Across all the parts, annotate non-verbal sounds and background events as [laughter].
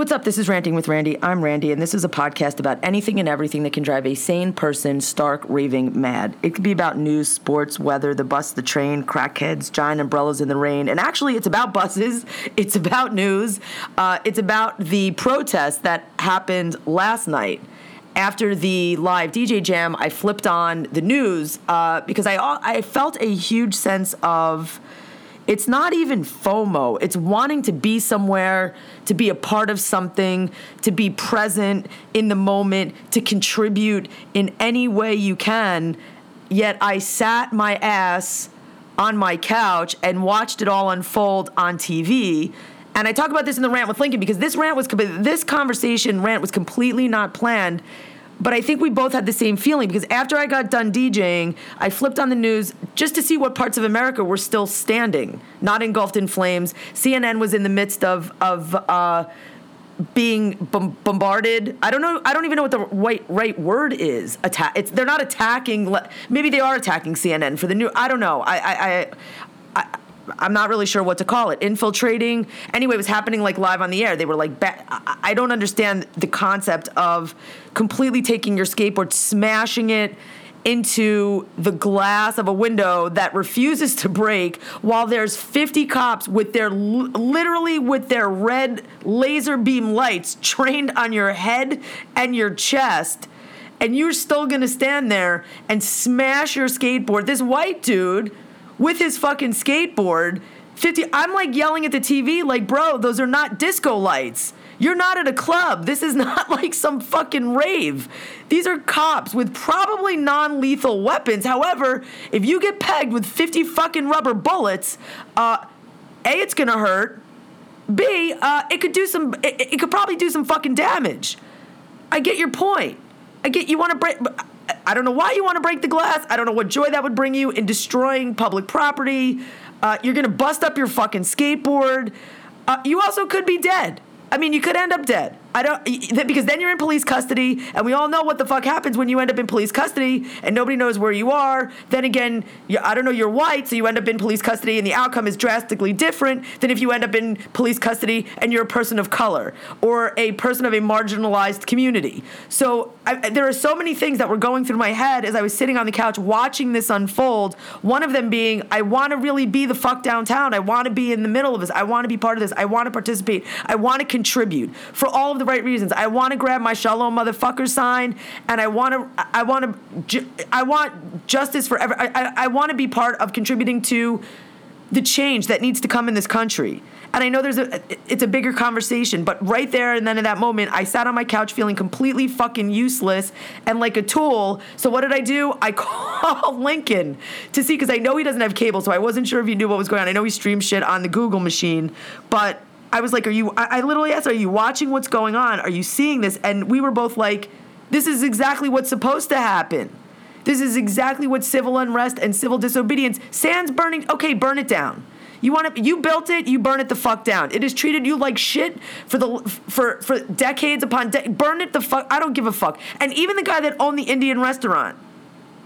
what's up? This is Ranting with Randy. I'm Randy, and this is a podcast about anything and everything that can drive a sane person stark raving mad. It could be about news, sports, weather, the bus, the train, crackheads, giant umbrellas in the rain. And actually, it's about buses, [laughs] it's about news, uh, it's about the protest that happened last night. After the live DJ jam, I flipped on the news uh, because I, I felt a huge sense of it's not even FOMO. It's wanting to be somewhere, to be a part of something, to be present in the moment, to contribute in any way you can. Yet I sat my ass on my couch and watched it all unfold on TV. And I talk about this in the rant with Lincoln because this rant was this conversation rant was completely not planned but I think we both had the same feeling because after I got done DJing, I flipped on the news just to see what parts of America were still standing, not engulfed in flames. CNN was in the midst of of uh, being bombarded. I don't know. I don't even know what the right right word is. Attack. It's they're not attacking. Maybe they are attacking CNN for the new. I don't know. I I. I, I I'm not really sure what to call it. Infiltrating. Anyway, it was happening like live on the air. They were like, I don't understand the concept of completely taking your skateboard, smashing it into the glass of a window that refuses to break while there's 50 cops with their literally with their red laser beam lights trained on your head and your chest and you're still going to stand there and smash your skateboard this white dude with his fucking skateboard. 50 I'm like yelling at the TV like, "Bro, those are not disco lights. You're not at a club. This is [laughs] not like some fucking rave. These are cops with probably non-lethal weapons. However, if you get pegged with 50 fucking rubber bullets, uh A it's to hurt. B, uh, it could do some it, it could probably do some fucking damage. I get your point. I get you want to break I don't know why you want to break the glass. I don't know what joy that would bring you in destroying public property. Uh, you're going to bust up your fucking skateboard. Uh, you also could be dead. I mean, you could end up dead. I don't because then you're in police custody, and we all know what the fuck happens when you end up in police custody and nobody knows where you are. Then again, you, I don't know, you're white, so you end up in police custody, and the outcome is drastically different than if you end up in police custody and you're a person of color or a person of a marginalized community. So I, there are so many things that were going through my head as I was sitting on the couch watching this unfold. One of them being, I want to really be the fuck downtown. I want to be in the middle of this. I want to be part of this. I want to participate. I want to contribute for all of the right reasons. I want to grab my shalom motherfucker sign, and I want to, I want to, I want justice for every. I, I, I want to be part of contributing to the change that needs to come in this country. And I know there's a, it's a bigger conversation, but right there and then in that moment, I sat on my couch feeling completely fucking useless and like a tool. So what did I do? [laughs] I called Lincoln to see because I know he doesn't have cable, so I wasn't sure if he knew what was going on. I know he streams shit on the Google machine, but I was like, "Are you?" I, I literally asked, "Are you watching what's going on? Are you seeing this?" And we were both like, "This is exactly what's supposed to happen. This is exactly what civil unrest and civil disobedience. Sands burning. Okay, burn it down." You want to? You built it. You burn it the fuck down. It has treated you like shit for the for for decades upon de- burn it the fuck. I don't give a fuck. And even the guy that owned the Indian restaurant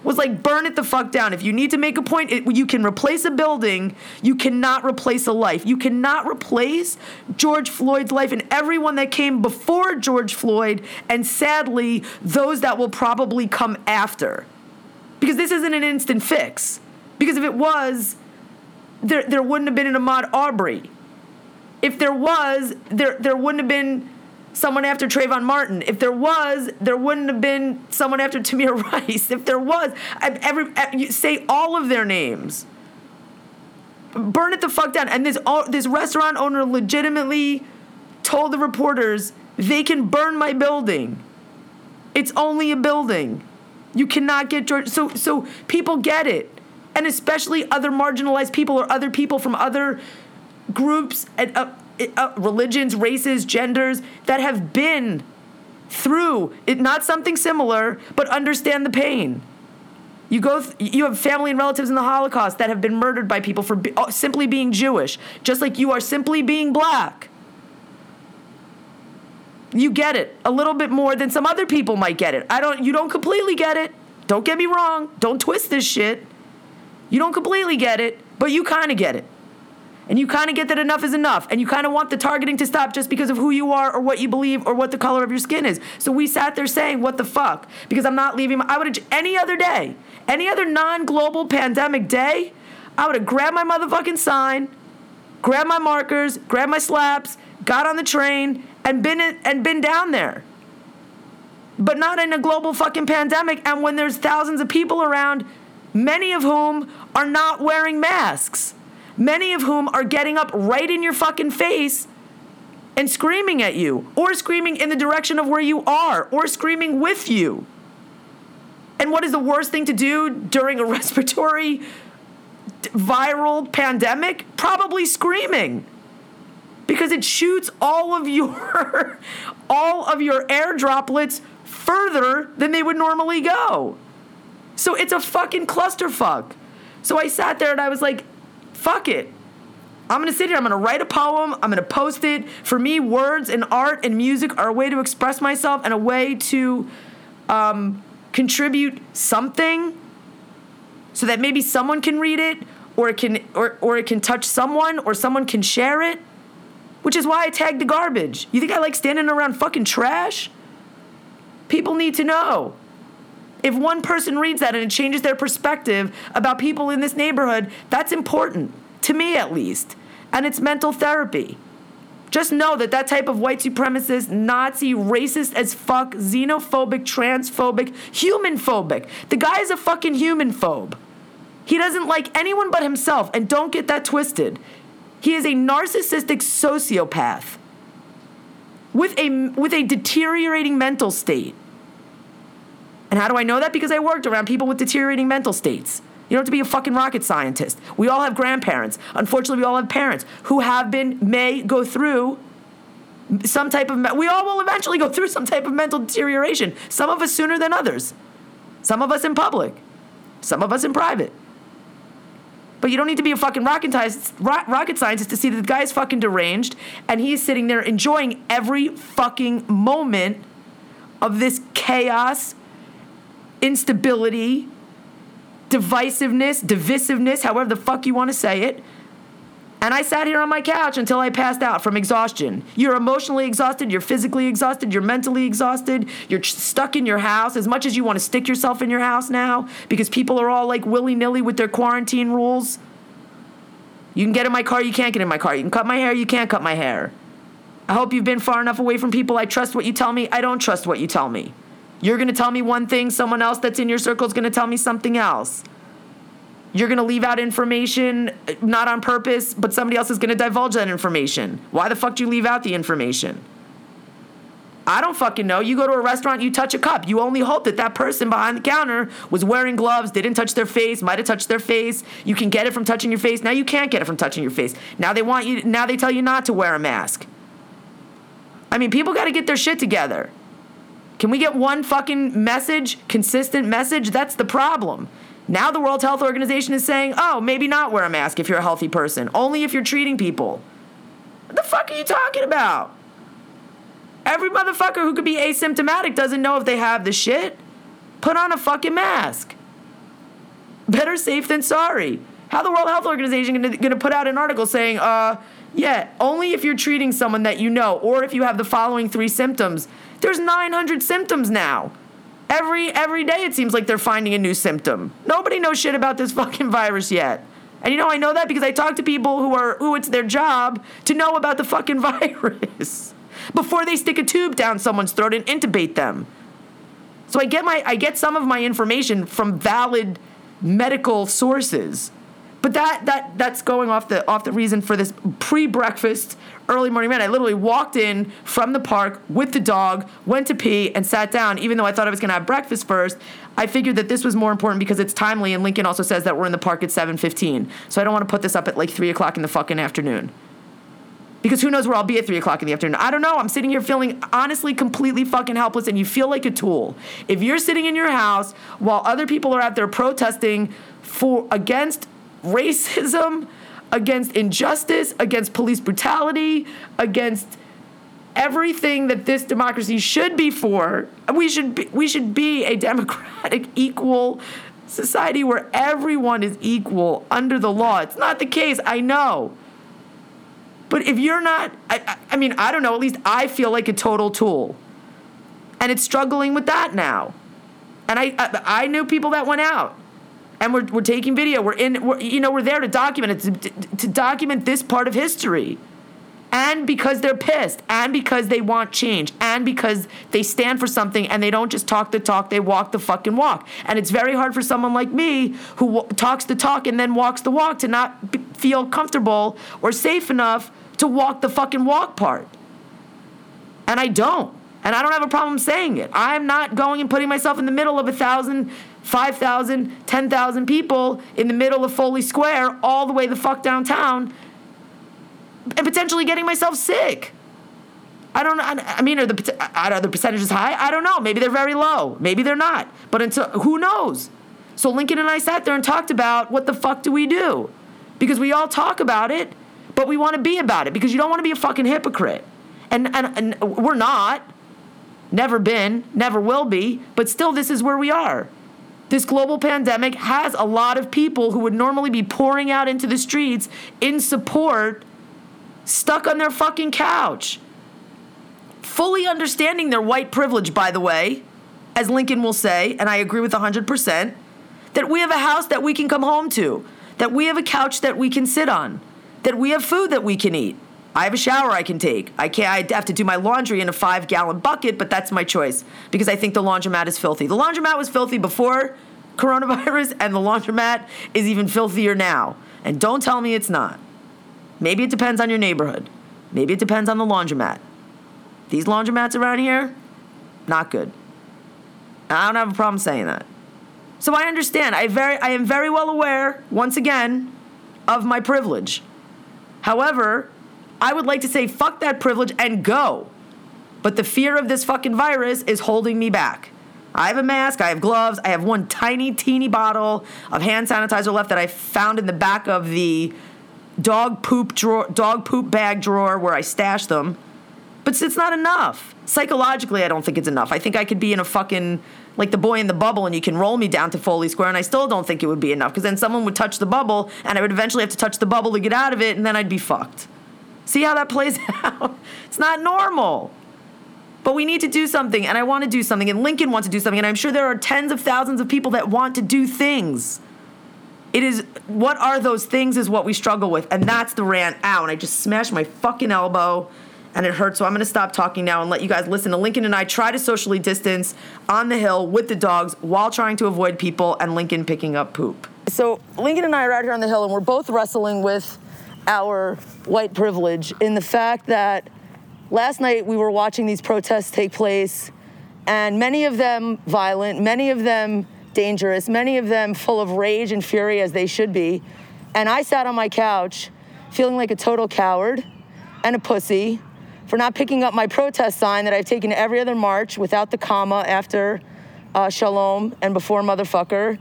was like, burn it the fuck down. If you need to make a point, it, you can replace a building. You cannot replace a life. You cannot replace George Floyd's life and everyone that came before George Floyd, and sadly, those that will probably come after. Because this isn't an instant fix. Because if it was, there, there wouldn't have been an Ahmaud Arbery. If there was, there, there wouldn't have been someone after Trayvon Martin. If there was, there wouldn't have been someone after Tamir [laughs] Rice. If there was, every, say all of their names. Burn it the fuck down. And this this restaurant owner legitimately told the reporters they can burn my building. It's only a building. You cannot get George. So so people get it, and especially other marginalized people or other people from other groups and. Uh, uh, religions, races, genders that have been through it, not something similar, but understand the pain. You go, th- you have family and relatives in the Holocaust that have been murdered by people for be- oh, simply being Jewish, just like you are simply being black. You get it a little bit more than some other people might get it. I don't. You don't completely get it. Don't get me wrong. Don't twist this shit. You don't completely get it, but you kind of get it. And you kind of get that enough is enough. And you kind of want the targeting to stop just because of who you are or what you believe or what the color of your skin is. So we sat there saying, what the fuck? Because I'm not leaving. My, I would have, any other day, any other non global pandemic day, I would have grabbed my motherfucking sign, grabbed my markers, grabbed my slaps, got on the train, and been, in, and been down there. But not in a global fucking pandemic. And when there's thousands of people around, many of whom are not wearing masks many of whom are getting up right in your fucking face and screaming at you, or screaming in the direction of where you are, or screaming with you. And what is the worst thing to do during a [laughs] respiratory viral pandemic? Probably screaming. Because it shoots all of your [laughs] all of your air droplets further than they would normally go. So it's a fucking clusterfuck. So I sat there and I was like, fuck it. I'm gonna sit here, I'm gonna write a poem, I'm gonna post it. For me, words and art and music are a way to express myself and a way to um, contribute something so that maybe someone can read it or it can or, or it can touch someone or someone can share it. Which is why I tagged the garbage. You think I like standing around fucking trash? People need to know. If one person reads that and it changes their perspective about people in this neighborhood, that's important, to me at least. And it's mental therapy. Just know that that type of white supremacist, Nazi, racist as fuck, xenophobic, transphobic, human phobic. The guy is a fucking human phobe. He doesn't like anyone but himself, and don't get that twisted. He is a narcissistic sociopath with a, with a deteriorating mental state. And how do I know that? Because I worked around people with deteriorating mental states. You don't have to be a fucking rocket scientist. We all have grandparents. Unfortunately, we all have parents who have been, may go through some type of, we all will eventually go through some type of mental deterioration. Some of us sooner than others. Some of us in public. Some of us in private. But you don't need to be a fucking rocket scientist to see that the guy is fucking deranged and he's sitting there enjoying every fucking moment of this chaos instability, divisiveness, divisiveness, however the fuck you want to say it. And I sat here on my couch until I passed out from exhaustion. You're emotionally exhausted, you're physically exhausted, you're mentally exhausted, you're stuck in your house as much as you want to stick yourself in your house now because people are all like willy nilly with their quarantine rules. You can get in my car, you can't get in my car. You can cut my hair, you can't cut my hair. I hope you've been far enough away from people. I trust what you tell me, I don't trust what you tell me. You're going to tell me one thing, someone else that's in your circle is going to tell me something else. You're going to leave out information uh, not on purpose, but somebody else is going to divulge that information. Why the fuck do you leave out the information? I don't fucking know. You go to a restaurant, you touch a cup. You only hope that that person behind the counter was wearing gloves, didn't touch their face, might have touched their face. You can get it from touching your face. Now you can't get it from touching your face. Now they want you now they tell you not to wear a mask. I mean, people got to get their shit together. Can we get one fucking message, consistent message? That's the problem. Now the World Health Organization is saying, oh, maybe not wear a mask if you're a healthy person, only if you're treating people. What the fuck are you talking about? Every motherfucker who could be asymptomatic doesn't know if they have the shit. Put on a fucking mask. Better safe than sorry. How the World Health Organization gonna, gonna put out an article saying, uh, yeah, only if you're treating someone that you know, or if you have the following three symptoms, there's 900 symptoms now. Every every day it seems like they're finding a new symptom. Nobody knows shit about this [laughs] fucking virus yet. And you know I know that because I talk to people who are who it's their job to know about the fucking [laughs] virus before they stick a tube down someone's throat and intubate them. So I get my I get some of my information from valid medical sources. But that that that's going off the off the reason for this pre-breakfast early morning run. I literally walked in from the park with the dog, went to pee, and sat down. Even though I thought I was going to have breakfast first, I figured that this was more important because it's timely. And Lincoln also says that we're in the park at 7:15, so I don't want to put this up at like three o'clock in the fucking afternoon. Because who knows where I'll be at three o'clock in the afternoon? I don't know. I'm sitting here feeling honestly completely fucking helpless, and you feel like a tool. If you're sitting in your house while other people are out there protesting for against racism, against injustice, against police brutality, against everything that this democracy should be for. We should be, we should be a [laughs] democratic, equal society where everyone is equal under the law. It's not the case, I know. But if you're not, I, I, mean, I don't know, at least I feel like a total tool. And it's struggling with that now. And I, I, I knew people that went out and we're, we're taking video. We're in, we're, you know, we're there to document it, to, to document this part of history. And because they're pissed, and because they want change, and because they stand for something and they don't just talk the talk, they walk the fucking walk. And it's very hard for someone like me who w- talks the talk and then walks the walk to not b- feel comfortable or safe enough to walk the fucking walk part. And I don't. And I don't have a problem saying it. I'm not going and putting myself in the middle of a thousand, five thousand, ten thousand people in the middle of Foley Square, all the way the fuck downtown, and potentially getting myself sick. I don't know. I mean, are the are the percentages high? I don't know. Maybe they're very low. Maybe they're not. But until who knows? So Lincoln and I sat there and talked about what the fuck do we do? Because we all talk about it, but we want to be about it because you don't want to be a fucking hypocrite. And, and, and we're not. Never been, never will be, but still, this is where we are. This global pandemic has a lot of people who would normally be pouring out into the streets in support stuck on their fucking couch. Fully understanding their white privilege, by the way, as Lincoln will say, and I agree with 100%, that we have a house that we can come home to, that we have a couch that we can sit on, that we have food that we can eat. I have a shower I can take. I can't. I have to do my laundry in a five-gallon bucket, but that's my choice because I think the laundromat is filthy. The laundromat was filthy before coronavirus, and the laundromat is even filthier now. And don't tell me it's not. Maybe it depends on your neighborhood. Maybe it depends on the laundromat. These laundromats around here, not good. I don't have a problem saying that. So I understand. I very I am very well aware, once again, of my privilege. However, I would like to say fuck that privilege and go. But the fear of this fucking virus is holding me back. I have a mask, I have gloves, I have one tiny, teeny bottle of hand sanitizer left that I found in the back of the dog poop drawer, dog poop bag drawer where I stash them. But it's not enough. Psychologically, I don't think it's enough. I think I could be in a fucking like the boy in the bubble and you can roll me down to Foley Square and I still don't think it would be enough because then someone would touch the bubble and I would eventually have to touch the bubble to get out of it and then I'd be fucked. See how that plays [laughs] out? It's not normal. But we need to do something, and I want to do something, and Lincoln wants to do something, and I'm sure there are tens of thousands of people that want to do things. It is what are those things is what we struggle with, and that's the rant. Ow, and I just smashed my fucking elbow, and it hurts. So I'm gonna stop talking now and let you guys listen to Lincoln and I try to socially distance on the hill with the dogs while trying to avoid people, and Lincoln picking up poop. So Lincoln and I are out here on the hill, and we're both wrestling with our white privilege in the fact that last night we were watching these protests take place, and many of them violent, many of them dangerous, many of them full of rage and fury as they should be. And I sat on my couch feeling like a total coward and a pussy for not picking up my protest sign that I've taken every other march without the comma after uh, shalom and before motherfucker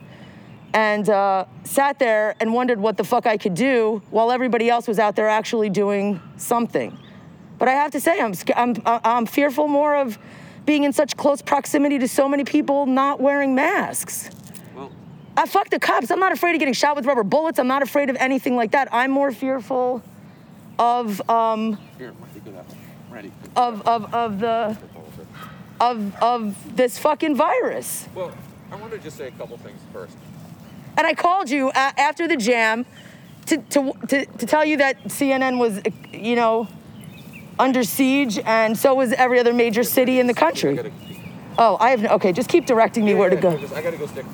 and uh, sat there and wondered what the fuck I could do while everybody else was out there actually doing something. But I have to say, I'm, I'm, I'm fearful more of being in such close proximity to so many people not wearing masks. Well, I fuck the cops. I'm not afraid of getting shot with rubber bullets. I'm not afraid of anything like that. I'm more fearful of um, Here. Of, of, of the of, of this fucking virus. Well, I want to just say a couple things first. And I called you after the jam to, to, to, to tell you that CNN was, you know, under siege, and so was every other major city in the country. Oh, I have no, okay. Just keep directing me yeah, where yeah, to go. Just, I got to go stick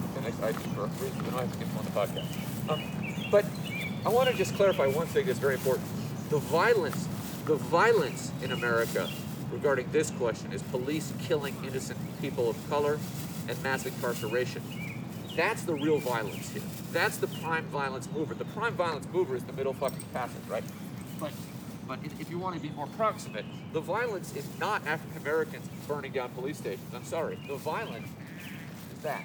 item for reasons I have to get on the podcast. Um, but I want to just clarify one thing that's very important. The violence, the violence in America regarding this question is police killing innocent people of color and mass incarceration. That's the real violence here. That's the prime violence mover. The prime violence mover is the middle fucking passage, right? But but if you want to be more proximate, the violence is not African Americans burning down police stations. I'm sorry. The violence is that.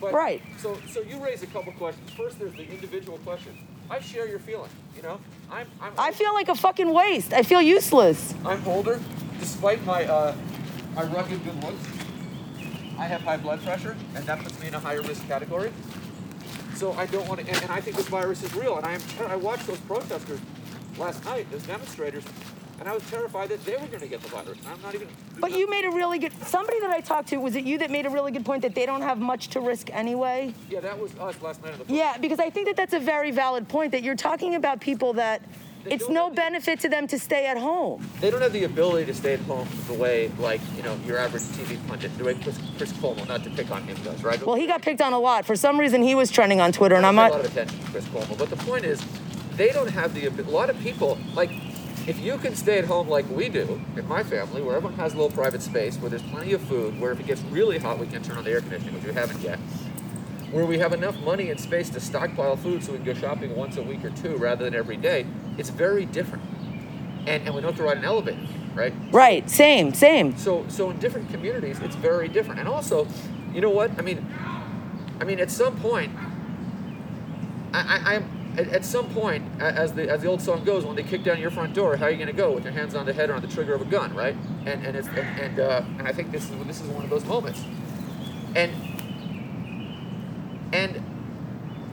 But, right. So so you raise a couple questions. First, there's the individual question. I share your feeling. You know, I'm. I'm I feel like a fucking waste. I feel useless. I'm older, despite my uh, my rugged good looks. I have high blood pressure, and that puts me in a higher risk category. So I don't want to, and, and I think this virus is real. And I, am, I watched those protesters. last night, those demonstrators, and I was terrified that they were going to get the virus. I'm not even. But you made a really good. Somebody that I talked to was it you that made a really good point that they don't have much to risk anyway. Yeah, that was us last night. Yeah, because I think that that's a very valid point that you're talking about people that They it's no benefit to them to stay at home. They don't have the ability to stay at home the way, like, you know, your average TV pundit, the way Chris, Chris Cuomo, not to pick on him, does, right? Well, he got picked on a lot. For some reason, he was trending on Twitter, and I'm not. a lot of attention to Chris Cuomo. But the point is, they don't have the a lot of people like. If you can stay at home like we do in my family, where everyone has a little private space, where there's plenty of food, where if it gets really hot we can turn on the air conditioning, which we haven't yet, where we have enough money and space to stockpile food so we can go shopping once a week or two rather than every day, it's very different. And, and we don't have to ride an elevator, right? Right. Same. Same. So so in different communities, it's very different. And also, you know what? I mean, I mean, at some point, I, I, I'm at, some point, as the as the old song goes, when they kick down your front door, how are you going to go with your hands on the head or on the trigger of a gun, right? And and it's and and, uh, and I think this is this is one of those moments. And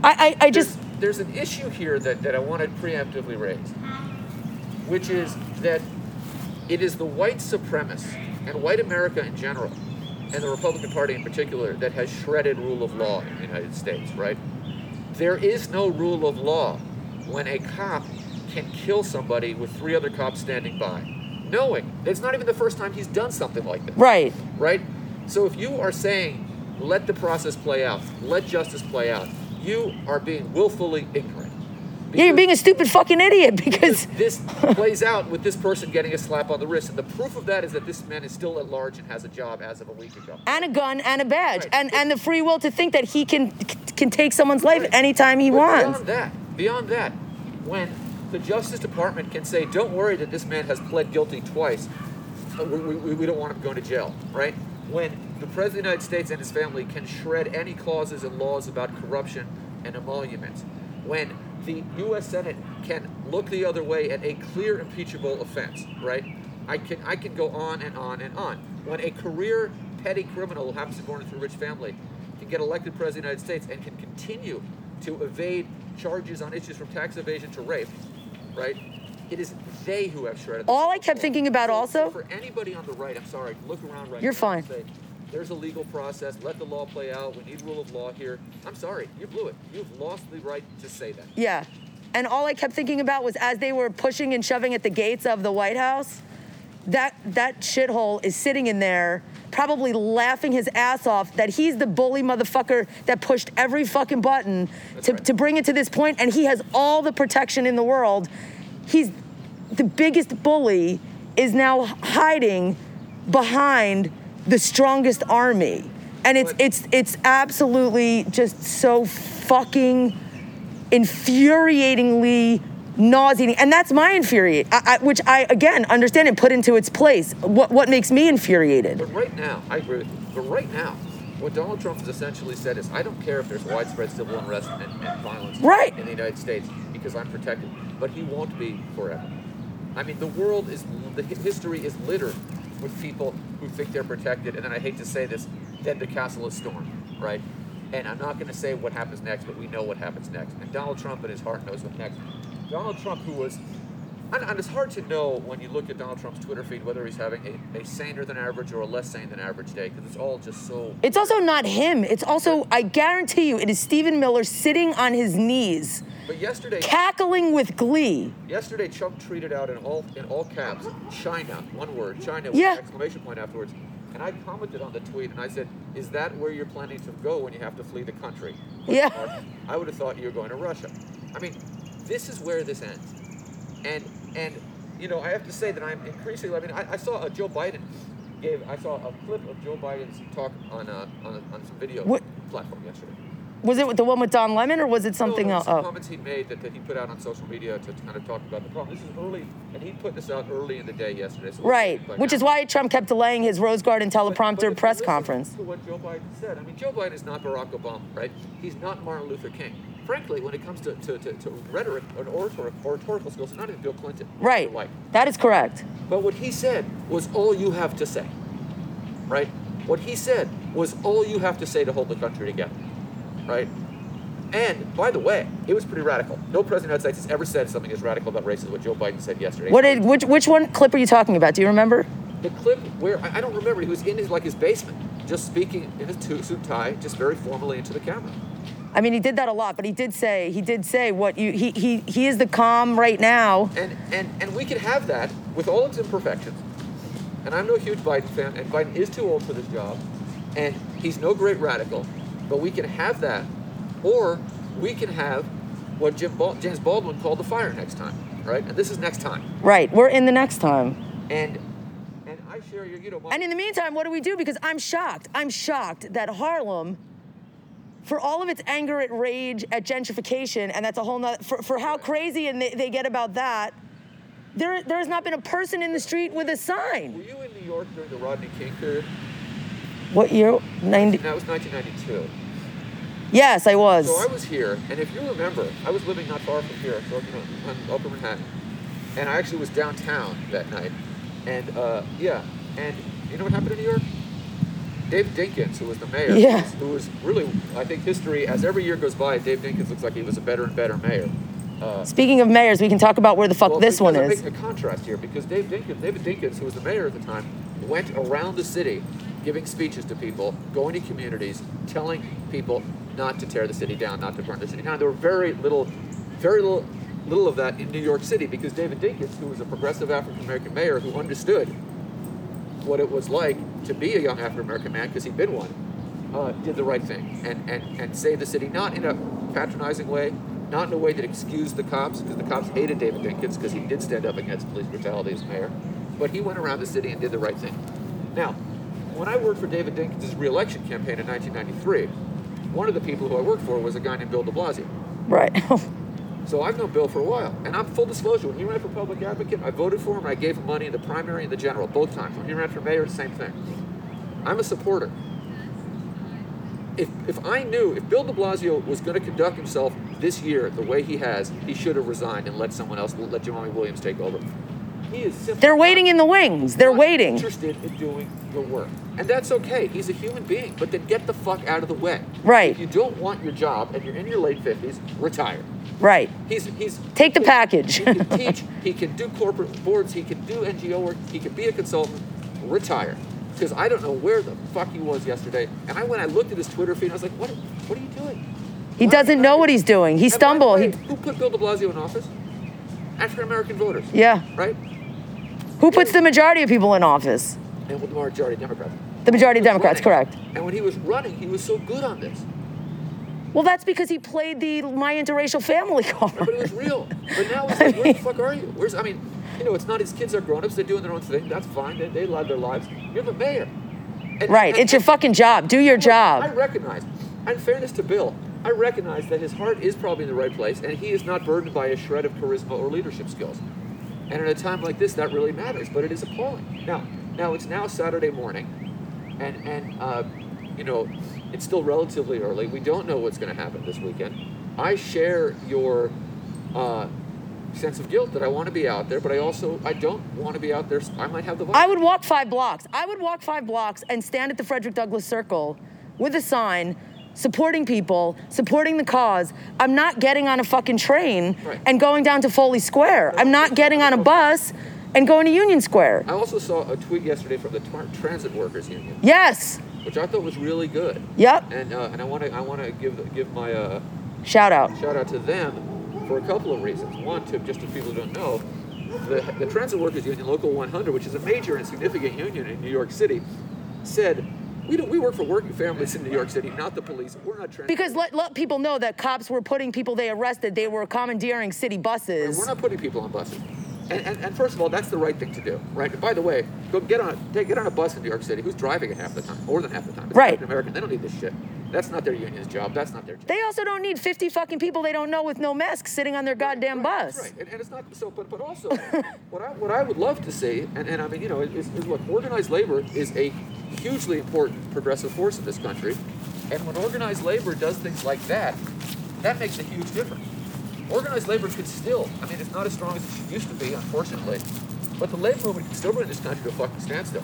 I, I, I just. there's, there's an issue here that, that I want to preemptively raise, which is that it is the white supremacists and white America in general, and the Republican Party in particular, that has shredded rule of law in the United States, right? There is no rule of law when a cop can kill somebody with three other cops standing by, knowing it's not even the first time he's done something like this Right. right? So if you are saying, let the process play out, let justice play out, you are being willfully ignorant. Yeah, you're being a stupid fucking idiot because. [laughs] this plays out with this person getting a slap on the wrist. And the proof of that is that this man is still at large and has a job as of a week ago. And a gun and a badge Right. and and the free will to think that he can can take someone's life Right. anytime he But wants. Beyond that, beyond that, when the Justice Department can say, "Don't worry that this man has pled guilty twice. Uh, We, we, we don't want him going to jail," right? When the President of the United States and his family can shred any clauses and laws about corruption and emoluments, when the U.S. Senate can look the other way at a clear impeachable offense, right? I can I can go on and on and on. When a career petty criminal who happens to be born into a rich family can get elected president of the United States and can continue to evade charges on issues from tax evasion to rape, right? It is they who have shredded. All I kept thinking about So- also- for anybody on the right, I'm sorry, look around right You're fine. There's a legal process. Let the law play out. We need rule of law here. I'm sorry, you blew it. You've lost the right to say that. Yeah. And all I kept thinking about was as they were pushing and shoving at the gates of the White House, that that shithole is sitting in there probably laughing his ass off that he's the bully motherfucker that pushed every fucking button to, right. to bring it to this point and he has all the protection in the world. He's the biggest bully is now hiding behind the strongest army. And it's it's it's absolutely just so fucking infuriatingly nauseating and that's my infuriate I, I, which i again understand and put into its place what what makes me infuriated But right now, I agree with you. But right now, what Donald Trump has essentially said is, I don't care if there's widespread civil unrest and, and violence Right. in the United States because I'm protected. But he won't be forever. I mean, the world is, the history is littered with people who think they're protected. And then I hate to say this, then the castle is stormed, right? And I'm not going to say what happens next, but we know what happens next. And Donald Trump in his heart knows what next. Donald Trump, who was and, and it's hard to know when you look at Donald Trump's Twitter feed whether he's having a, a saner than average or a less sane than average day because it's all just so. it's also not him it's also i guarantee you it is stephen miller sitting on his knees But yesterday, cackling with glee yesterday Trump tweeted out in all in all caps, China, one word, China with Yeah. an exclamation point afterwards. And I commented on the tweet and I said, "Is that where you're planning to go when you have to flee the country?" Yeah. I would have thought you were going to Russia. I mean, this is where this ends. And and you know, I have to say that I'm increasingly. I mean, I, I saw a Joe Biden gave. I saw a clip of Joe Biden's talk on a, on, a, on some video What- platform yesterday. was it the one with don lemon or was it something no, else Some oh comments he made that, that he put out on social media to kind of talk about the problem. This is early, and he put this out early in the day yesterday. So right which now. is why trump kept delaying his rose garden But- but teleprompter press conference To what Joe Biden said. I mean, Joe Biden is not Barack Obama, right? He's not Martin Luther King. Frankly, when it comes to, to, to, to rhetoric and orator, oratorical skills, not even Bill Clinton. right Like, that is correct but what he said was all you have to say, right? What he said was all you have to say to hold the country together, right? And by the way, it was pretty radical. No president of the United States has ever said something as radical about race as what Joe Biden said yesterday. What did which which one clip are you talking about? Do you remember? the clip where I I don't remember. He was in his like his basement, just speaking in his suit tie, just very formally into the camera. I mean, he did that a lot, but he did say he did say what you he he he is the calm right now. And and and we can have that with all its imperfections. And I'm no huge Biden fan, and Biden is too old for this job, and he's no great radical. But we can have that, or we can have what Jim Bal- James Baldwin called the fire next time, right? And this is next time. Right, we're in the next time. And and I share your, you know, my, And in the meantime, what do we do? Because I'm shocked. I'm shocked that Harlem, for all of its anger at rage at gentrification, and that's a whole nother, for, for how crazy and they, they get about that, there, there has not been a person in the street with a sign. were you in New York during the Rodney King period? What year? 90. That was 1992. Yes, I was. So I was here, and if you remember, I was living not far from here, so you know, on Upper Manhattan, and I actually was downtown that night, and uh, yeah, and you know what happened in New York? Dave Dinkins, who was the mayor, Yeah. who, was, who was really, I think, history. As every year goes by, Dave Dinkins looks like he was a better and better mayor. Uh, Speaking of mayors, we can talk about where the fuck well, this one I'm is. making a contrast here because Dave Dinkins, David Dinkins, who was the mayor at the time, went around the city giving speeches to people, going to communities, telling people not to tear the city down, not to burn the city down. There were very little, very little, little of that in New York City because David Dinkins, who was a progressive African American mayor who understood what it was like to be a young African American man because he'd been one, uh, did the right thing and, and, and saved the city, not in a patronizing way, not in a way that excused the cops, because the cops hated David Dinkins because he did stand up against police brutality as mayor, but he went around the city and did the right thing. Now, when I worked for David Dinkins' reelection campaign in 1993, one of the people who I worked for was a guy named Bill de Blasio. Right. [laughs] So I've known Bill for a while, and I'm full disclosure. When he ran for public advocate, I voted for him. and I gave him money in the primary and the general, both times. When he ran for mayor, same thing. I'm a supporter. If if I knew if Bill De Blasio was going to conduct himself this year the way he has, he should have resigned and let someone else, let Jumaane Williams take over. He is simply They're waiting in the wings. They're not waiting. Interested in doing the work, and that's okay. He's a human being, but then get the fuck out of the way. Right. If you don't want your job and you're in your late fifties, retire. Right. He's he's Take the he package. he can [laughs] teach. He can do corporate boards. He can do NGO work. He can be a consultant. Retire. Because I don't know where the fuck he was yesterday. And I went. I looked at his Twitter feed. I was like, what? What are you doing? He Why- doesn't know what he's doing. He stumbled. way, He, who put Bill De Blasio in office? African American voters. yeah. Right. Who puts the majority of people in office? And the majority Democrats. The majority of Democrats, running. correct. And when he was running, he was so good on this. Well, that's because he played the my interracial family [laughs] card. But it was real. But now it's [laughs] like, where the fuck are you? Where's I mean, you know, it's not his kids are grown ups. They're doing their own thing. That's fine. They, they live their lives. You're the mayor. And- Right. and- It's your fucking job. Do your job. I recognize, in fairness to Bill, I recognize that his heart is probably in the right place, and he is not burdened by a shred of charisma or leadership skills. And at a time like this, that really matters. But it is appalling. Now, now it's now Saturday morning, and and uh, you know, it's still relatively early. We don't know what's going to happen this weekend. I share your. Uh, sense of guilt that I want to be out there, but I also I don't want to be out there. I might have the I would walk five blocks. I would walk five blocks and stand at the Frederick Douglass Circle with a sign supporting people, supporting the cause. I'm not getting on a fucking train Right. and going down to Foley Square. I'm not getting on a bus and going to Union Square. I also saw a tweet yesterday from the Transit Workers Union, Yes. Which I thought was really good. Yep. And uh, and I want to I want to give give my uh, Shout out. shout out to them for a couple of reasons. One, to just to people who don't know, the the Transit Workers Union, Local 100, which is a major and significant union in New York City, said. We, don't, we work for working families in New York City, not the police. We're not transit. Because let, let people know that cops were putting people they arrested, they were commandeering city And buses. We're not putting people on buses. And, and, and first of all, that's the right thing to do, right? And by the way, go get on take, get on a bus in New York City. Who's driving it half the time, more than half the time? It's Right. American. They don't need this shit. That's not their union's job. That's not their job. They also don't need 50 fucking people they don't know with no masks sitting on their goddamn Right, bus. That's right. And, and it's not so. But but also, what I what I would love to see, and, and I mean, you know, is, is look, organized labor is a hugely important progressive force in this country, and when organized labor does things like that, that makes a huge difference. Organized labor could still, I mean, it's not as strong as it used to be, unfortunately, but the labor movement can still bring this country to a fucking standstill.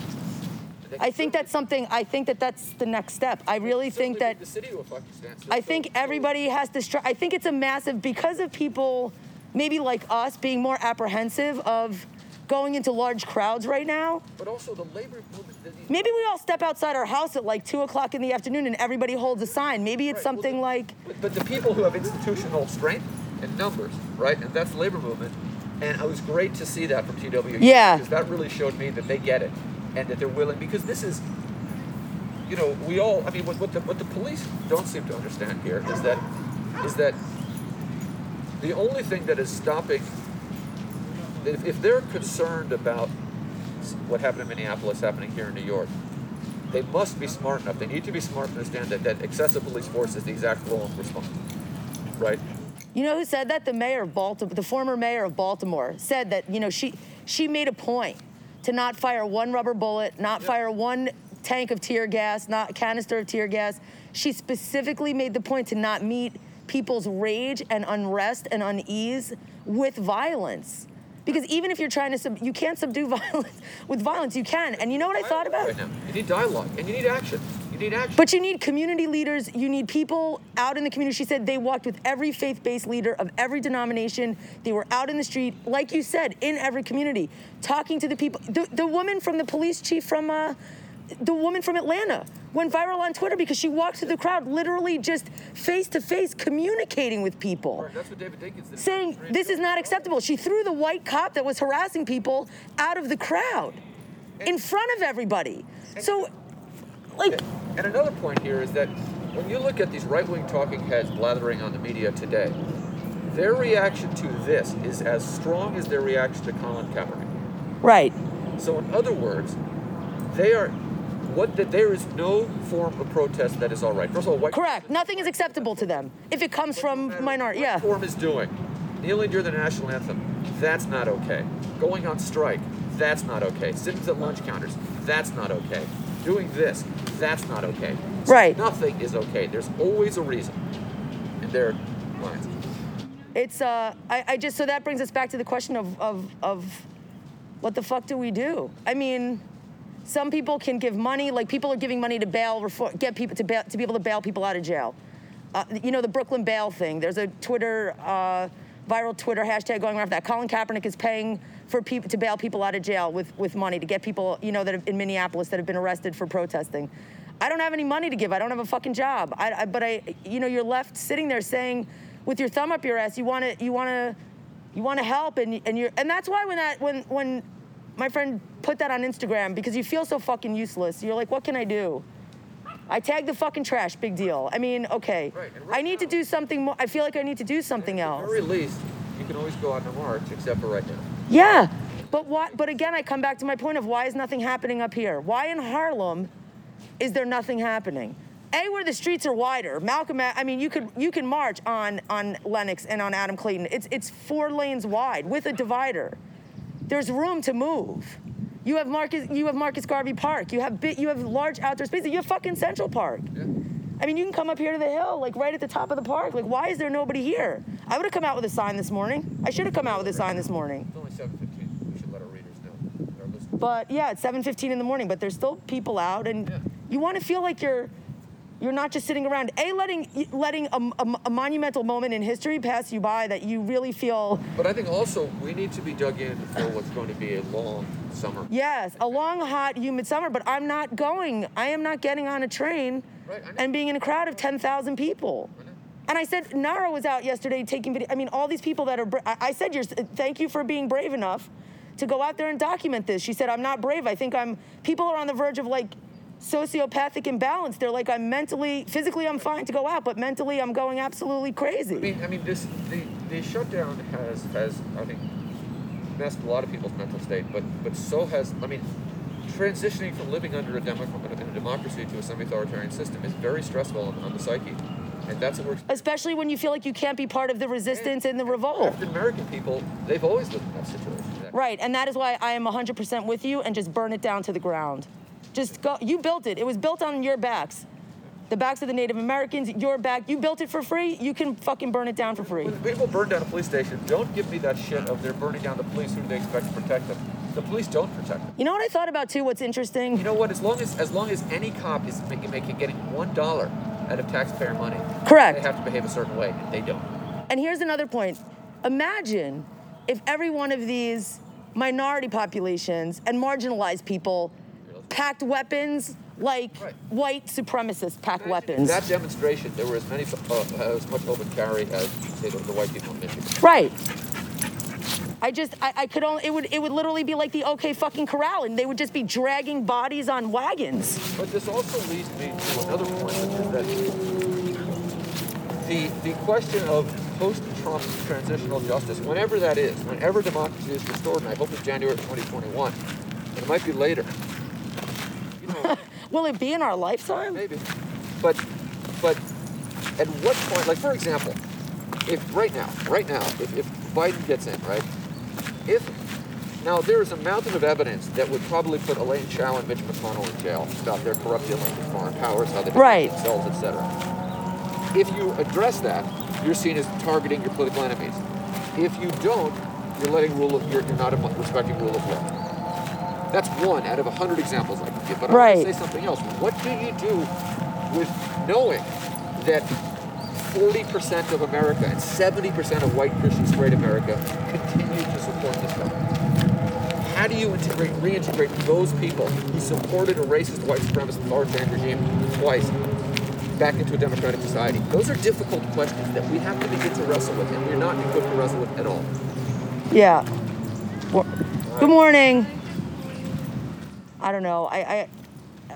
I think that's something. I think that that's the next step. I really think that the city to a fucking standstill. I think everybody has to. Stri- I think it's a massive because of people, maybe like us, being more apprehensive of going into large crowds right now. But also the labor movement. Maybe we all step outside our house at like two o'clock in the afternoon and everybody holds a sign. Maybe it's Right, well, something the- like. But, but the people who have institutional strength and numbers, right, and that's the labor movement, and it was great to see that from TWU. Yeah. Because that really showed me that they get it, and that they're willing. Because this is, you know, we all. I mean, what, what the what the police don't seem to understand here is that is that the only thing that is stopping. If, if they're concerned about what happened in Minneapolis happening here in New York, they must be smart enough. They need to be smart to understand that, that excessive police force is the exact wrong response. Right? You know who said that? The mayor of Baltimore, the former mayor of Baltimore, said that you know she she made a point to not fire one rubber bullet, not Yeah. fire one tank of tear gas, not canister of tear gas. She specifically made the point to not meet people's rage and unrest and unease with violence. Because even if you're trying to, sub- you can't subdue [laughs] violence with violence. You can, and you know what I thought about? Right now. You need dialogue and you need action. You need action. But you need community leaders. You need people out in the community. She said they walked with every faith based leader of every denomination. They were out in the street, like you said, in every community, talking to the people. The, the woman from the police chief from, uh, the woman from Atlanta went viral on Twitter because she walked through the crowd, literally just face to face communicating with people Right, that's what David Dinkins did. saying this is not acceptable. She threw the white cop that was harassing people out of the crowd in front of everybody. So, like, And another point here is that when you look at these right-wing talking heads blathering on the media today, their reaction to this is as strong as their reaction to Colin Kaepernick. right. So in other words, they are what that there is no form of protest that is all right. First of all, white Correct. Nothing is acceptable to them if it comes from minority. Yeah. form is doing kneeling during the national anthem. That's not okay. Going on strike. That's not okay. Sitting at lunch counters. That's not okay. Doing this. That's not okay. Right. Nothing is okay. There's always a reason in their minds. It's uh, I, I just so that brings us back to the question of of of what the fuck do we do? I mean. Some people can give money, like people are giving money to bail, reform, get people to bail, to be able to bail people out of jail. Uh, you know the Brooklyn bail thing. There's a Twitter uh, viral Twitter hashtag going around for that. Colin Kaepernick is paying for people to bail people out of jail with with money to get people, you know, that have, in Minneapolis that have been arrested for protesting. I don't have any money to give. I don't have a fucking job. I, I, but I, you know, you're left sitting there saying, with your thumb up your ass, you want to, you want to, you want to help, and and you're, and that's why when that when when my friend put that on Instagram because you feel so fucking useless. You're like, what can I do? I tagged the fucking trash. Big deal. I mean, okay. Right, right I need to do something more. I feel like I need to do something At else. the very least, you can always go out a march, except for right now. Yeah, but what But again, I come back to my point of why is nothing happening up here? Why in Harlem is there nothing happening? A, where the streets are wider. Malcolm, I mean, you could you can march on on Lenox and on Adam Clayton. It's it's four lanes wide with a divider. There's room to move. You have Marcus you have Marcus Garvey Park. You have bit you have large outdoor spaces. You have fucking Central Park. Yeah. I mean, you can come up here to the hill, like right at the top of the park. Like, why is there nobody here? I would have come out with a sign this morning. I should have come out with a sign this morning. It's only 7:15. We should let our readers know. Our. But yeah, it's 7:15 in the morning, but there's still people out, and Yeah. you want to feel like you're you're not just sitting around. A letting letting a, a- a monumental moment in history pass you by that you really feel But I think also we need to be dug in for what's going to be a long summer. yes, a long, hot, humid summer. But I'm not going. I am not getting on a train Right, and being in a crowd of 10,000 people. I. And I said, Nara was out yesterday taking video. I mean, all these people that are. bra- I I said, you're, thank you for being brave enough to go out there and document this. She said, I'm not brave. I think I'm. People are on the verge of like sociopathic imbalance. They're like, I'm mentally, physically, I'm fine to go out, but mentally, I'm going absolutely crazy. I mean, I mean, this the the shutdown has has I think messed a lot of people's mental state, but but so has I mean, transitioning from living under a, demo, in a democracy to a semi-authoritarian system is very stressful on, on the psyche, and that's what we're. Especially when you feel like you can't be part of the resistance and the revolt. African American people, they've always lived in that situation. Right, and that is why I am 100% with you and just burn it down to the ground. Just go, you built it. It was built on your backs. the backs of the Native Americans, your back. You built it for free. You can fucking burn it down for free. When people burn down a police station, don't give me that shit of they're burning down the police who they expect to protect them. The police don't protect them. You know what I thought about too? What's interesting? You know what? As long as as long as any cop is making, making getting one dollar out of taxpayer money, Correct. they have to behave a certain way. and They don't. And here's another point. Imagine if every one of these minority populations and marginalized people packed weapons like Right. white supremacists pack Imagine weapons. That demonstration, there were as many, uh, as much open carry as say the, the white people in Michigan. Right. I just I, I could only it would it would literally be like the OK fucking corral and they would just be dragging bodies on wagons. But this also leads me to another point, which is that the the question of post-Trump transitional justice, whenever that is, whenever democracy is restored, and I hope it's January 2021, and it might be later. Will it be in our lifetime? maybe. But but at what point, like for example, if right now, right now, if, if Biden gets in, right, if now there is a mountain of evidence that would probably put Elaine Chao and Mitch McConnell in jail about their corrupt dealings with foreign powers, how they Right. themselves, etc. If you address that, you're seen as targeting your political enemies. If you don't, you're letting rule of you're, you're not respecting rule of law. That's one out of a hundred examples I can give. But I'm going to say something else. What do you do with knowing that 40% of America and 70% of white Christian straight America continue to support this government? How do you integrate, reintegrate those people who supported a racist white supremacist authoritarian regime twice back into a democratic society? Those are difficult questions that we have to begin to wrestle with, and we're not equipped to wrestle with at all. Yeah. Well, Good morning. I don't know. I, I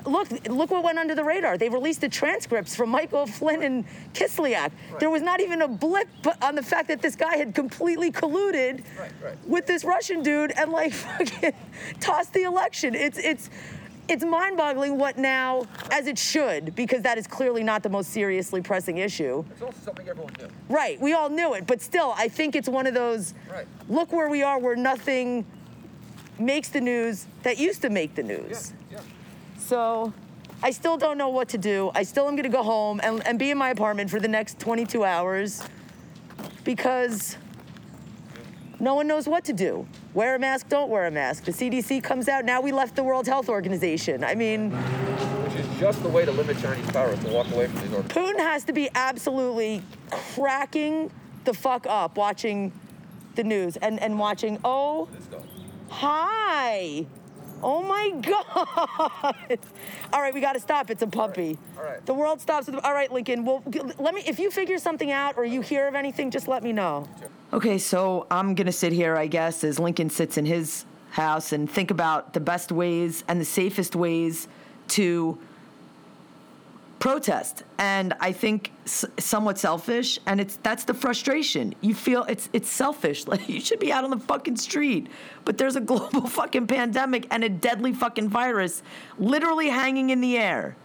look. Look what went under the radar. They released the transcripts from Michael Flynn and Kislyak. There was not even a blip on the fact that this guy had completely colluded Right, right. with this Russian dude and like [laughs] fucking tossed the election. It's it's. It's mind-boggling what now, as it should, because that is clearly not the most seriously pressing issue. It's also something everyone knew. Right, we all knew it, but still, I think it's one of those Right. look where we are We're nothing makes the news that used to make the news. yeah. So I still don't know what to do. I still am gonna go home and, and be in my apartment for the next 22 hours because no one knows what to do. Wear a mask, don't wear a mask. The CDC comes out, now we left the World Health Organization. I mean, Which is just the way to limit Chinese power to walk away from these orders. Putin has to be absolutely cracking the fuck up watching the news and, and watching, oh. Hi. Oh my God. All right, we got to stop. It's a puppy. All right. The world stops. With, all right, Lincoln. Well, let me. If you figure something out or you hear of anything, just let me know. Okay, so I'm gonna sit here, I guess, as Lincoln sits in his house and think about the best ways and the safest ways to protest and i think s- somewhat selfish and it's that's the frustration. You feel it's it's selfish. [laughs] Like you should be out on the fucking street. But there's a [laughs] global fucking pandemic and a deadly fucking virus literally hanging in the air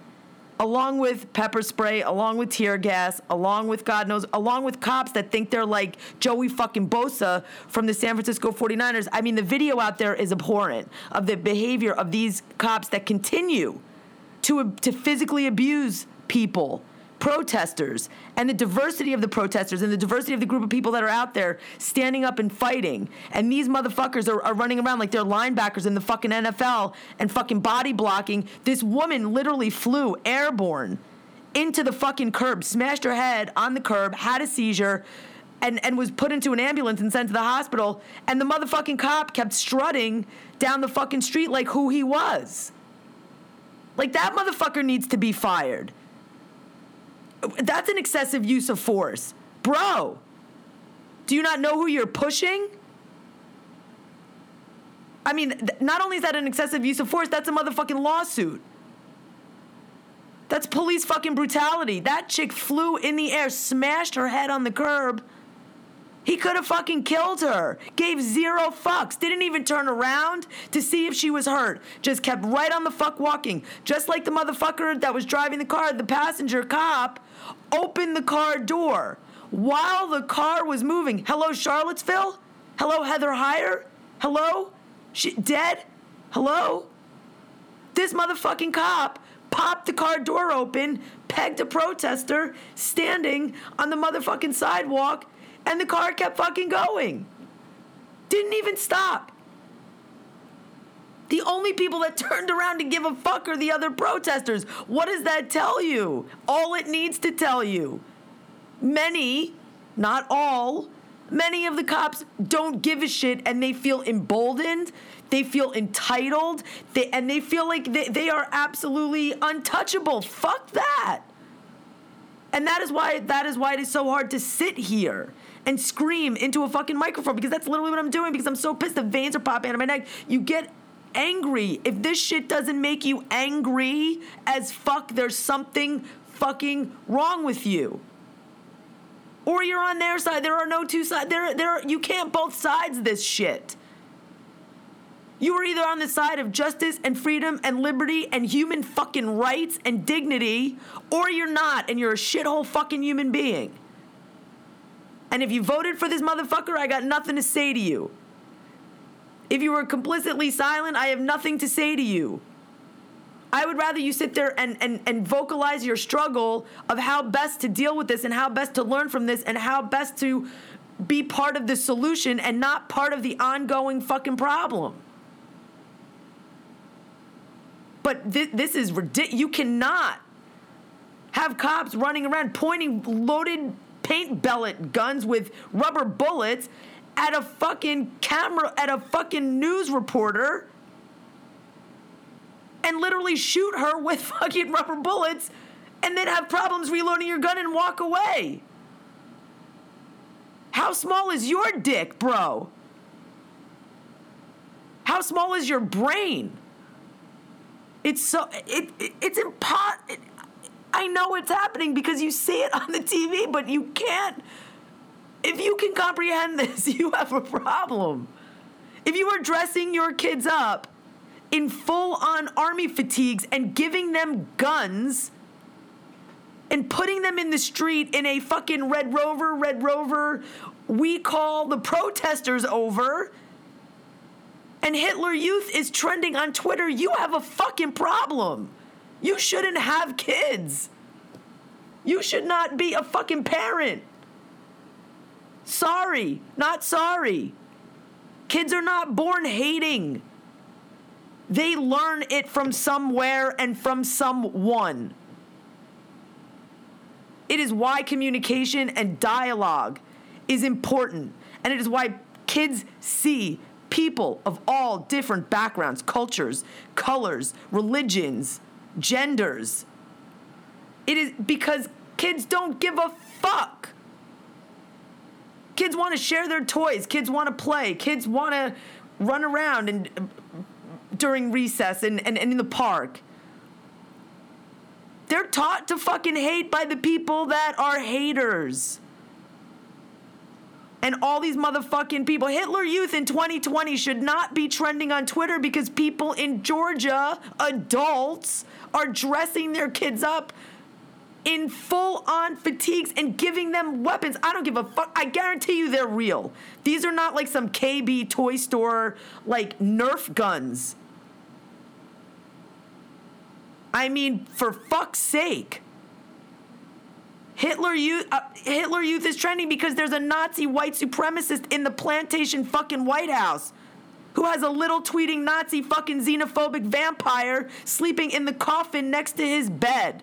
along with pepper spray along with tear gas along with god knows along with cops that think they're like joey fucking bosa from the san francisco 49ers i mean the video out there is abhorrent of the behavior of these cops that continue to, to physically abuse people, protesters, and the diversity of the protesters and the diversity of the group of people that are out there standing up and fighting. And these motherfuckers are, are running around like they're linebackers in the fucking NFL and fucking body blocking. This woman literally flew airborne into the fucking curb, smashed her head on the curb, had a seizure. And, and was put into an ambulance and sent to the hospital, and the motherfucking cop kept strutting down the fucking street like who he was. Like that motherfucker needs to be fired. That's an excessive use of force. Bro, do you not know who you're pushing? I mean, th- not only is that an excessive use of force, that's a motherfucking lawsuit. That's police fucking brutality. That chick flew in the air, smashed her head on the curb. He could have fucking killed her. Gave zero fucks. Didn't even turn around to see if she was hurt. Just kept right on the fuck walking. Just like the motherfucker that was driving the car, the passenger cop, opened the car door while the car was moving. Hello, Charlottesville? Hello, Heather Heyer? Hello? She dead? Hello? This motherfucking cop popped the car door open, pegged a protester standing on the motherfucking sidewalk, and the car kept fucking going. Didn't even stop. The only people that [laughs] turned around to give a fuck are the other protesters. What does that tell you? All it needs to tell you. Many, not all, many of the cops don't give a shit and they feel emboldened. They feel entitled. They, and they feel like they, they are absolutely untouchable. Fuck that. And that is why that is why it is so hard to sit here and scream into a fucking microphone because that's literally what I'm doing because I'm so pissed the veins are popping out of my neck. You get angry. If this shit doesn't make you angry as fuck, there's something fucking wrong with you. Or you're on their side. There are no two sides. There, there. Are, you can't both sides this shit. You are either on the side of justice and freedom and liberty and human fucking rights and dignity, or you're not, and you're a shithole fucking human being. And if you voted for this motherfucker, I got nothing to say to you. If you were complicitly silent, I have nothing to say to you. I would rather you sit there and, and, and vocalize your struggle of how best to deal with this and how best to learn from this and how best to be part of the solution and not part of the ongoing fucking problem. But th- this is ridiculous. You cannot have cops running around pointing loaded paint pellet guns with rubber bullets at a fucking camera, at a fucking news reporter, and literally shoot her with [laughs] fucking rubber bullets, and then have problems reloading your gun and walk away. How small is your dick, bro? How small is your brain? It's so it, it it's impossible. I know it's happening because you see it on the TV, but you can't if you can comprehend this, [laughs] you have a problem. If you are dressing your kids up in full on army fatigues and giving them guns and putting them in the street in a fucking Red Rover, Red Rover, we call the protesters over, and Hitler Youth is trending on Twitter, you have a fucking problem. You shouldn't have kids. You should not be a fucking parent. Sorry, not sorry. Kids are not born hating. They learn it from somewhere and from someone. It is why communication and dialogue is important. And it is why kids see people of all different backgrounds, cultures, colors, religions, genders. It is because kids don't give a fuck. Kids want to share their toys. Kids want to play. Kids want to run around and during recess and, and, and in the park. They're taught to fucking hate by the people that are haters. And all these motherfucking people. Hitler Youth in 2020 should not be trending on Twitter because people in Georgia, adults, are dressing their kids up in full on fatigues and giving them weapons. I don't give a fuck. I guarantee you they're real. These are not like some KB toy store, like Nerf guns. I mean, for fuck's sake. Hitler Youth, uh, Hitler Youth is trending because there's a Nazi white supremacist in the plantation fucking White House who has a little tweeting Nazi fucking xenophobic vampire sleeping in the coffin next to his bed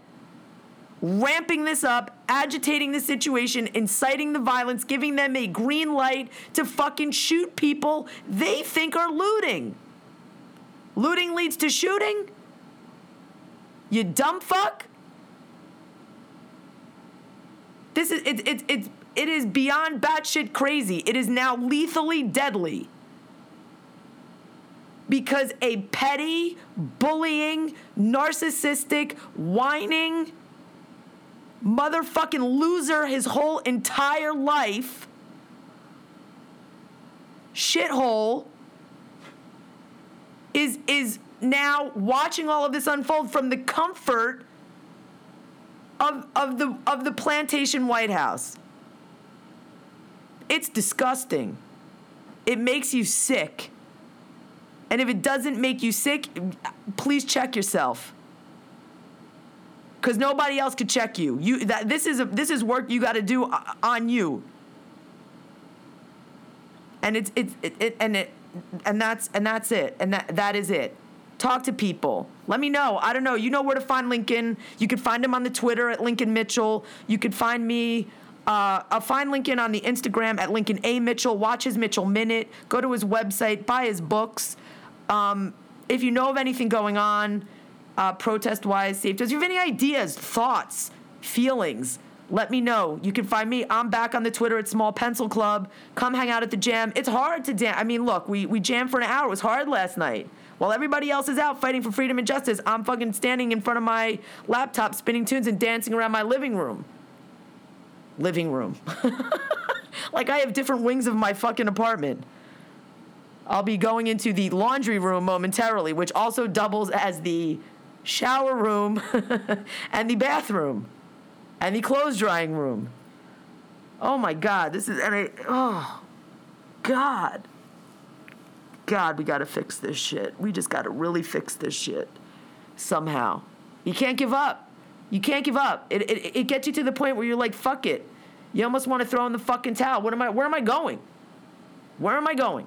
ramping this up, agitating the situation, inciting the violence, giving them a green light to fucking shoot people they think are looting. Looting leads to shooting? You dumb fuck? This is it's it's it's it is beyond batshit crazy. It is now lethally deadly. Because a petty, bullying, narcissistic, whining, motherfucking loser his whole entire life, shithole, is is now watching all of this unfold from the comfort of of the of the plantation White House. It's disgusting. It makes you sick. And if it doesn't make you sick, please check yourself. because nobody else could check you. You that this is a, this is work you got to do uh, on you. And it's it's it, it and it and that's and that's it and that that is it. Talk to people. Let me know. I don't know. You know where to find Lincoln. You can find him on the Twitter at Lincoln Mitchell. You could find me. Uh, I'll find Lincoln on the Instagram at Lincoln A Mitchell. Watch his Mitchell Minute. Go to his website. Buy his books. Um, if you know of anything going on, uh, protest wise, safe. Does you have any ideas, thoughts, feelings? Let me know. You can find me. I'm back on the Twitter at Small Pencil Club. Come hang out at the jam. It's hard to jam. I mean, look, we we jammed for an hour. It was hard last night. While everybody else is out fighting for freedom and justice, I'm fucking standing in front of my laptop, spinning tunes and dancing around my living room. Living room. [laughs] like I have different wings of my fucking apartment. I'll be going into the laundry room momentarily, which also doubles as the shower room [laughs] and the bathroom and the clothes drying room. Oh my God, this is, and I, oh, God. God, we gotta fix this shit. We just gotta really fix this shit somehow. You can't give up. You can't give up. It, it, it gets you to the point where you're like, fuck it. You almost want to throw in the fucking towel. What am I, where am I going? Where am I going?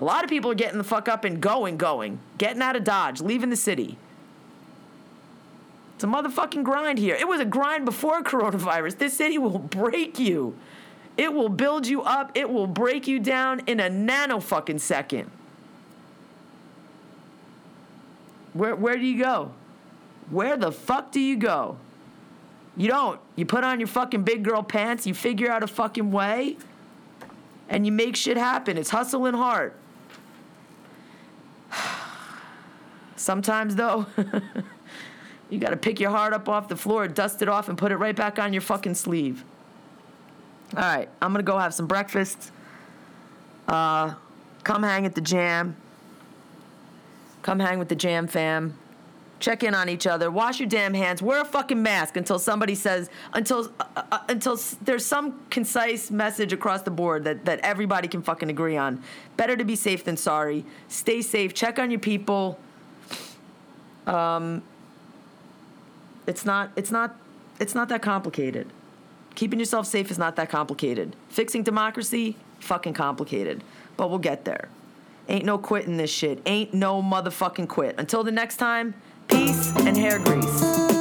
A lot of people are getting the fuck up and going, going, getting out of Dodge, leaving the city. It's a motherfucking grind here. It was a grind before [laughs] coronavirus. This city will break you. It will build you up. It will break you down in a nano fucking second. Where, where do you go? Where the fuck do you go? You don't. You put on your fucking big girl pants, you figure out a fucking way, and you make shit happen. It's hustle and heart. [sighs] Sometimes, though, [laughs] you gotta pick your heart up off the floor, dust it off, and put it right back on your fucking sleeve. All right, I'm gonna go have some breakfast. Uh, come hang at the jam. Come hang with the jam fam. Check in on each other. Wash your damn hands. Wear a fucking mask until somebody says until uh, uh, until there's some concise message across the board that that everybody can fucking agree on. Better to be safe than sorry. Stay safe. Check on your people. Um, it's not it's not it's not that complicated. Keeping yourself safe is not that complicated. Fixing democracy, fucking complicated. But we'll get there. Ain't no quitting this shit. Ain't no motherfucking quit. Until the next time, peace and hair grease.